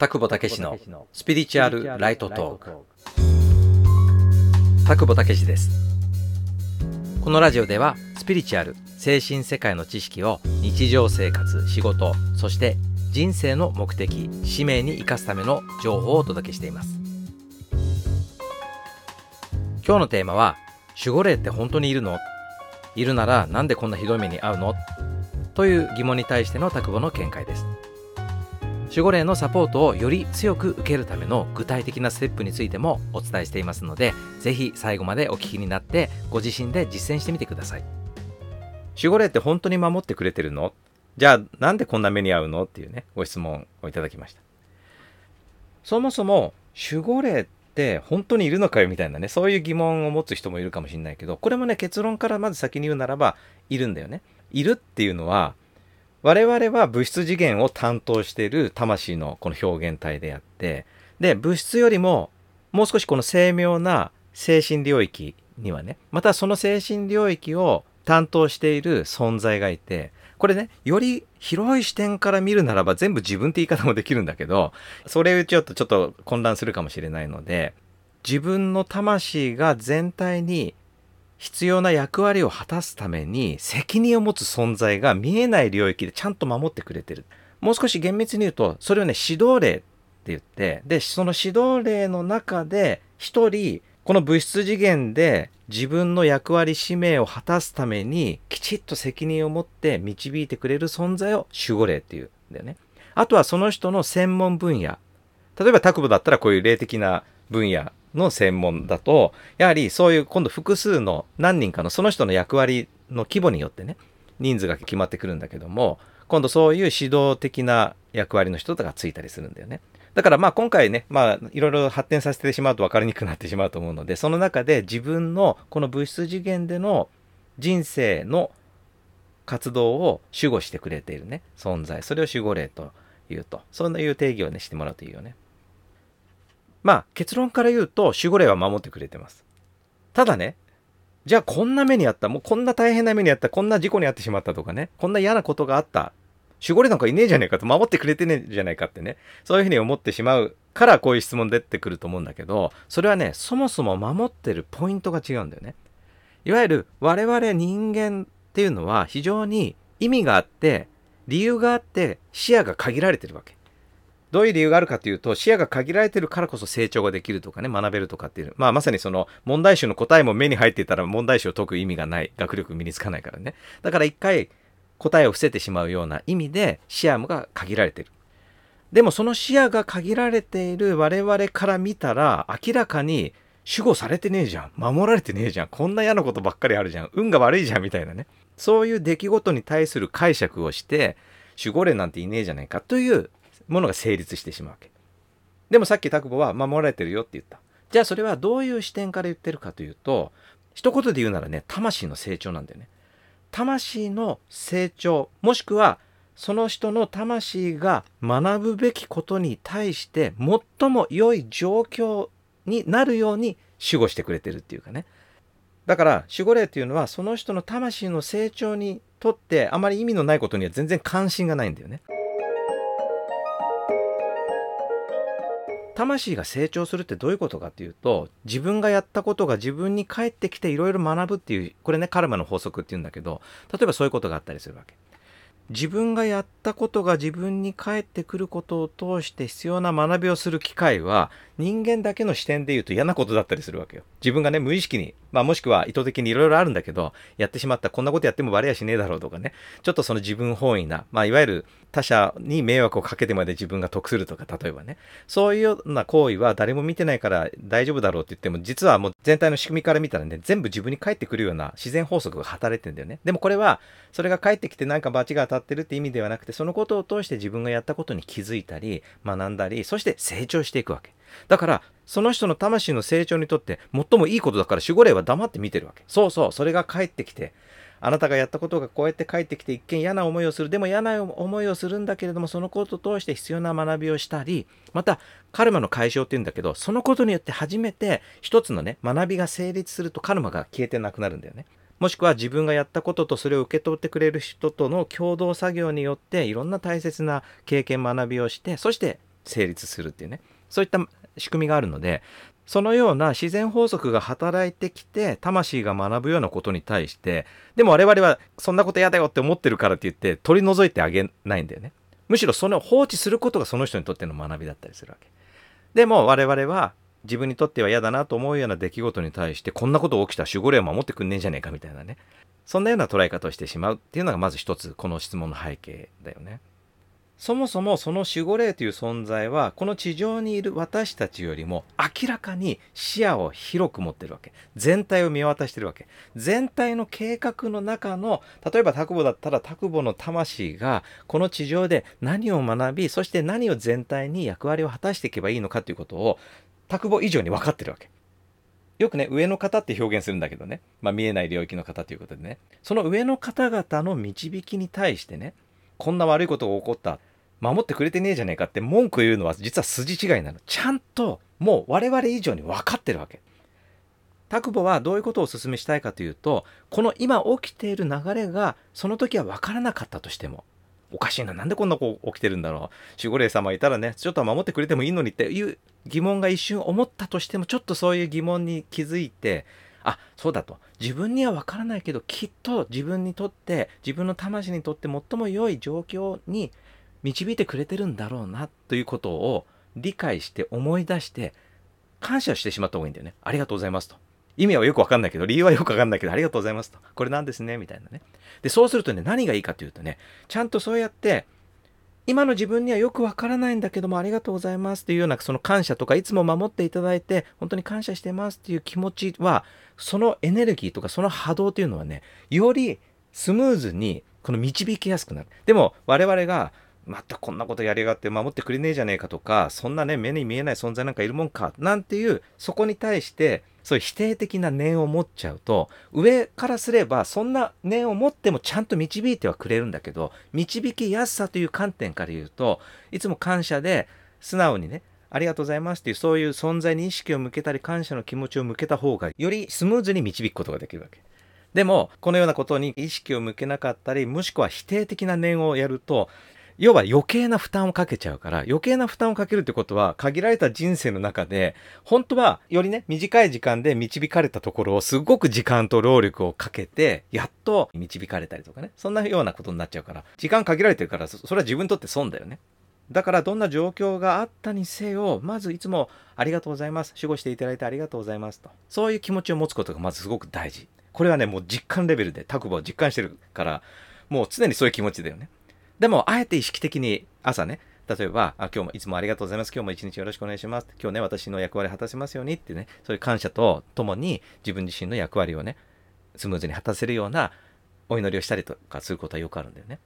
田久保武史のスピリチュアルライトトーク。田久保武史です。このラジオではスピリチュアル精神世界の知識を日常生活仕事そして人生の目的使命に生かすための情報をお届けしています。今日のテーマは守護霊って本当にいるの？いるならなんでこんなひどい目に遭うの？という疑問に対しての田久保の見解です守護霊のサポートをより強く受けるための具体的なステップについてもお伝えしていますのでぜひ最後までお聞きになってご自身で実践してみてください。守護霊って本当に守ってくれてるの？じゃあなんでこんな目に遭うの？っていうねご質問をいただきました。そもそも守護霊って本当にいるのかよみたいなねそういう疑問を持つ人もいるかもしれないけどこれもね結論からまず先に言うならばいるんだよね。いるっていうのは我々は物質次元を担当している魂のこの表現体であってで物質よりももう少しこの精妙な精神領域にはねまたその精神領域を担当している存在がいてこれねより広い視点から見るならば全部自分って言い方もできるんだけどそれをちょっとちょっと混乱するかもしれないので自分の魂が全体に必要な役割を果たすために責任を持つ存在が見えない領域でちゃんと守ってくれてる。もう少し厳密に言うと、それをね、指導例って言って、で、その指導例の中で一人、この物質次元で自分の役割使命を果たすためにきちっと責任を持って導いてくれる存在を守護霊っていうんだよね。あとはその人の専門分野。例えば、拓部だったらこういう霊的な分野の専門だと、やはりそういう今度複数の何人かのその人の役割の規模によってね、人数が決まってくるんだけども、今度そういう指導的な役割の人とかついたりするんだよね。だからまあ今回ね、まあいろいろ発展させてしまうと分かりにくくなってしまうと思うので、その中で自分のこの物質次元での人生の活動を守護してくれているね、存在。それを守護霊というと、そういう定義をね、してもらうといいよね。まあ結論から言うと守護霊は守ってくれてます。ただね、じゃあこんな目にあった、もうこんな大変な目にあった、こんな事故に遭ってしまったとかね、こんな嫌なことがあった。守護霊なんかいねえじゃねえかと、守ってくれてねえじゃないかってね、そういうふうに思ってしまうからこういう質問出てくると思うんだけど、それはね、そもそも守ってるポイントが違うんだよね。いわゆる我々人間っていうのは非常に意味があって、理由があって視野が限られてるわけ。どういう理由があるかというと視野が限られてるからこそ成長ができるとかね学べるとかっていう、まあ、まさにその問題集の答えも目に入っていたら問題集を解く意味がない学力身につかないからね。だから一回答えを伏せてしまうような意味で視野が限られてる。でもその視野が限られている我々から見たら明らかに守護されてねえじゃん。守られてねえじゃん。こんな嫌なことばっかりあるじゃん。運が悪いじゃんみたいなね。そういう出来事に対する解釈をして守護霊なんていねえじゃないかというものが成立してしまうわけ。でもさっき拓保は守られてるよって言った。じゃあそれはどういう視点から言ってるかというと、一言で言うならね、魂の成長なんだよね。魂の成長、もしくはその人の魂が学ぶべきことに対して最も良い状況になるように守護してくれてるっていうかね。だから守護霊っていうのはその人の魂の成長にとってあまり意味のないことには全然関心がないんだよね。魂が成長するってどういうことかっていうと自分がやったことが自分に返ってきていろいろ学ぶっていうこれねカルマの法則っていうんだけど例えばそういうことがあったりするわけ。自分がやったことが自分に返ってくることを通して必要な学びをする機会は人間だけの視点で言うと嫌なことだったりするわけよ。自分がね、無意識に、まあもしくは意図的にいろいろあるんだけど、やってしまった、こんなことやってもバレやしねえだろうとかね、ちょっとその自分本位な、まあいわゆる他者に迷惑をかけてまで自分が得するとか、例えばね、そういうような行為は誰も見てないから大丈夫だろうって言っても、実はもう全体の仕組みから見たらね、全部自分に返ってくるような自然法則が働いてんだよね。でもこれは、それが返ってきてなんか罰が当たってるって意味ではなくて、そのことを通して自分がやったことに気づいたり、学んだり、そして成長していくわけ。だから、その人の魂の成長にとって最もいいことだから守護霊は黙って見てるわけ。そうそう、それが返ってきて、あなたがやったことがこうやって返ってきて一見嫌な思いをする。でも嫌な思いをするんだけれども、そのことを通して必要な学びをしたり、また、カルマの解消って言うんだけど、そのことによって初めて一つのね、学びが成立するとカルマが消えてなくなるんだよね。もしくは自分がやったこととそれを受け取ってくれる人との共同作業によっていろんな大切な経験学びをしてそして成立するっていうね。そういった仕組みがあるのでそのような自然法則が働いてきて魂が学ぶようなことに対してでも我々はそんなこと嫌だよって思ってるからって言って取り除いてあげないんだよね。むしろその放置することがその人にとっての学びだったりするわけ。でも我々は自分にとっては嫌だなと思うような出来事に対してこんなこと起きた守護霊を守ってくんねえんじゃねえかみたいなね。そんなような捉え方をしてしまうっていうのがまず一つこの質問の背景だよね。そもそもその守護霊という存在はこの地上にいる私たちよりも明らかに視野を広く持ってるわけ。全体を見渡してるわけ。全体の計画の中の例えば拓母だったら拓母の魂がこの地上で何を学びそして何を全体に役割を果たしていけばいいのかということを拓母以上に分かってるわけよくね上の方って表現するんだけどね、まあ、見えない領域の方ということでねその上の方々の導きに対してねこんな悪いことが起こった守ってくれてねえじゃねえかって文句言うのは実は筋違いなの。ちゃんともう我々以上に分かってるわけ。拓保はどういうことをお勧めしたいかというと、この今起きている流れがその時は分からなかったとしても、おかしいな、なんでこんな子起きてるんだろう。守護霊様いたらね、ちょっと守ってくれてもいいのにっていう疑問が一瞬思ったとしても、ちょっとそういう疑問に気づいて、あそうだと自分には分からないけどきっと自分にとって自分の魂にとって最も良い状況に導いてくれてるんだろうなということを理解して思い出して感謝してしまった方がいいんだよね。ありがとうございますと。意味はよくわかんないけど、理由はよくわかんないけど、ありがとうございますと。これなんですね？みたいなね。で、そうするとね、何がいいかというとね、ちゃんとそうやって、今の自分にはよくわからないんだけども、ありがとうございますっていうような、その感謝とか、いつも守っていただいて、本当に感謝してますっていう気持ちは、そのエネルギーとか、その波動というのはね、よりスムーズに、この導きやすくなる。でも、我々が、またこんなことやりやがって守ってくれねえじゃねえかとかそんなね目に見えない存在なんかいるもんかなんていうそこに対してそういう否定的な念を持っちゃうと上からすればそんな念を持ってもちゃんと導いてはくれるんだけど導きやすさという観点から言うといつも感謝で素直にねありがとうございますっていうそういう存在に意識を向けたり感謝の気持ちを向けた方がよりスムーズに導くことができるわけ。でもこのようなことに意識を向けなかったりもしくは否定的な念をやると要は余計な負担をかけちゃうから余計な負担をかけるってことは限られた人生の中で本当はよりね短い時間で導かれたところをすごく時間と労力をかけてやっと導かれたりとかねそんなようなことになっちゃうから時間限られてるからそれは自分にとって損だよね。だからどんな状況があったにせよまずいつもありがとうございます守護していただいてありがとうございますと。そういう気持ちを持つことがまずすごく大事。これはねもう実感レベルでタクボを実感してるからもう常にそういう気持ちだよね。でも、あえて意識的に朝ね、例えば、あ今日もいつもありがとうございます。今日も一日よろしくお願いします。今日ね、私の役割果たせますようにってね、そういう感謝とともに自分自身の役割をね、スムーズに果たせるようなお祈りをしたりとかすることはよくあるんだよね。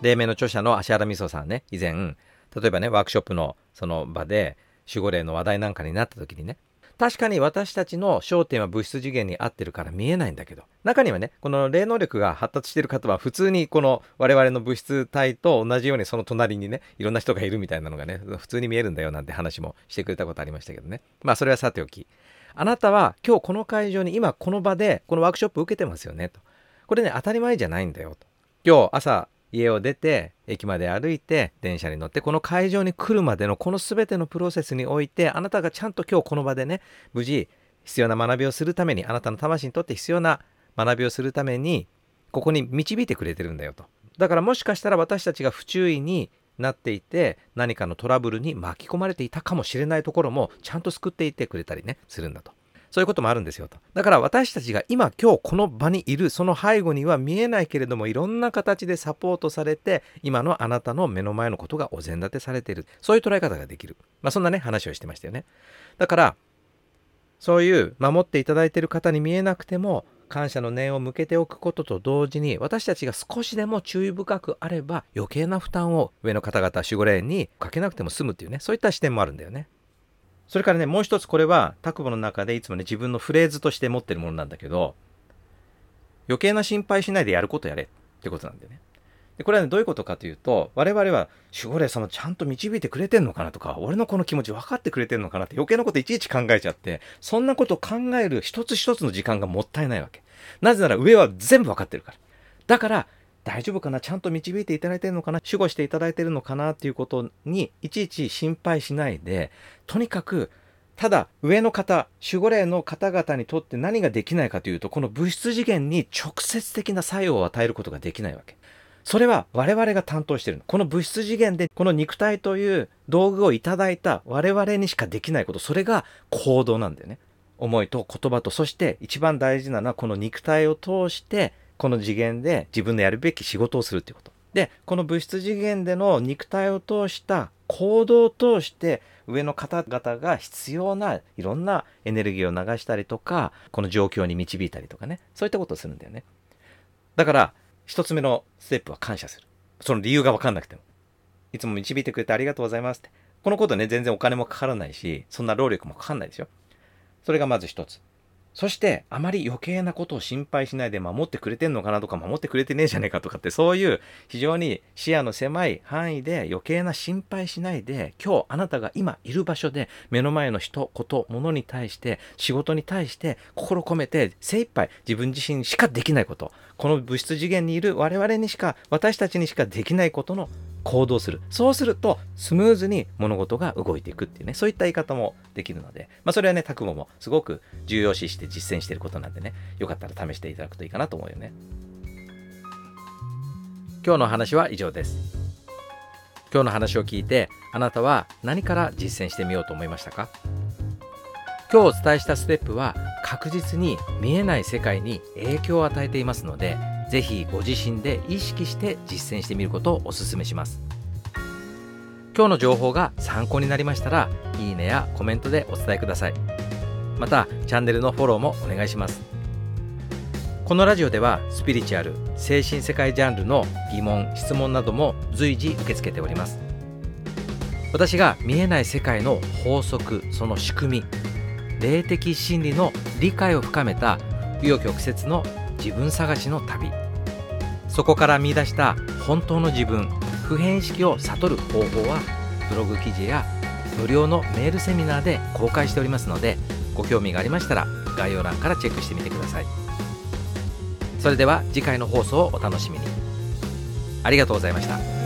黎明の著者の芦原美穂さんね、以前、例えばね、ワークショップのその場で守護霊の話題なんかになった時にね、確かに私たちの焦点は物質次元に合ってるから見えないんだけど。中にはねこの霊能力が発達してる方は普通にこの我々の物質体と同じようにその隣にねいろんな人がいるみたいなのがね普通に見えるんだよなんて話もしてくれたことありましたけどね。まあそれはさておき。あなたは今日この会場に今この場でこのワークショップ受けてますよねと。これね当たり前じゃないんだよと。今日朝家を出て駅まで歩いて電車に乗ってこの会場に来るまでのこの全てのプロセスにおいてあなたがちゃんと今日この場でね無事必要な学びをするためにあなたの魂にとって必要な学びをするためにここに導いてくれてるんだよと。だからもしかしたら私たちが不注意になっていて何かのトラブルに巻き込まれていたかもしれないところもちゃんと救っていってくれたりねするんだと。そういうこともあるんですよと。だから私たちが今今日この場にいるその背後には見えないけれどもいろんな形でサポートされて今のあなたの目の前のことがお膳立てされている。そういう捉え方ができる。まあそんなね話をしてましたよね。だからそういう守っていただいている方に見えなくても感謝の念を向けておくことと同時に私たちが少しでも注意深くあれば余計な負担を上の方々守護霊にかけなくても済むっていうねそういった視点もあるんだよね。それからね、もう一つこれは、拓保の中でいつもね、自分のフレーズとして持ってるものなんだけど、余計な心配しないでやることやれってことなんだよね。でこれは、ね、どういうことかというと、我々は守護霊様ちゃんと導いてくれてんのかなとか、俺のこの気持ち分かってくれてんのかなって余計なこといちいち考えちゃって、そんなこと考える一つ一つの時間がもったいないわけ。なぜなら上は全部分かってるから。だから大丈夫かな？ちゃんと導いていただいてるのかな？守護していただいてるのかな？っていうことにいちいち心配しないでとにかくただ上の方守護霊の方々にとって何ができないかというとこの物質次元に直接的な作用を与えることができないわけ。それは我々が担当しているこの物質次元でこの肉体という道具をいただいた我々にしかできないこと。それが行動なんだよね。思いと言葉とそして一番大事なのはこの肉体を通してこの次元で自分のやるべき仕事をするっていうこと。でこの物質次元での肉体を通した行動を通して上の方々が必要ないろんなエネルギーを流したりとかこの状況に導いたりとかね。そういったことをするんだよね。だから一つ目のステップは感謝する。その理由が分かんなくても。いつも導いてくれてありがとうございますって。このことね全然お金もかからないしそんな労力もかかんないですよ。それがまず一つ。そしてあまり余計なことを心配しないで守ってくれてんのかなとか守ってくれてねえじゃねえかとかってそういう非常に視野の狭い範囲で余計な心配しないで今日あなたが今いる場所で目の前の人こと物に対して仕事に対して心込めて精一杯自分自身しかできないことこの物質次元にいる我々にしか私たちにしかできないことの行動する。そうするとスムーズに物事が動いていくっていうね。そういった言い方もできるので、まあ、それはね拓保もすごく重要視して実践していることなんでね。よかったら試していただくといいかなと思うよね。今日の話は以上です。今日の話を聞いてあなたは何から実践してみようと思いましたか？今日お伝えしたステップは確実に見えない世界に影響を与えていますのでぜひご自身で意識して実践してみることをお勧めします。今日の情報が参考になりましたらいいねやコメントでお伝えください。またチャンネルのフォローもお願いします。このラジオではスピリチュアル精神世界ジャンルの疑問質問なども随時受け付けております。私が見えない世界の法則その仕組み霊的真理の理解を深めた紆余曲折の自分探しの旅。そこから見出した本当の自分普遍意識を悟る方法はブログ記事や無料のメールセミナーで公開しておりますのでご興味がありましたら概要欄からチェックしてみてください。それでは次回の放送をお楽しみに。ありがとうございました。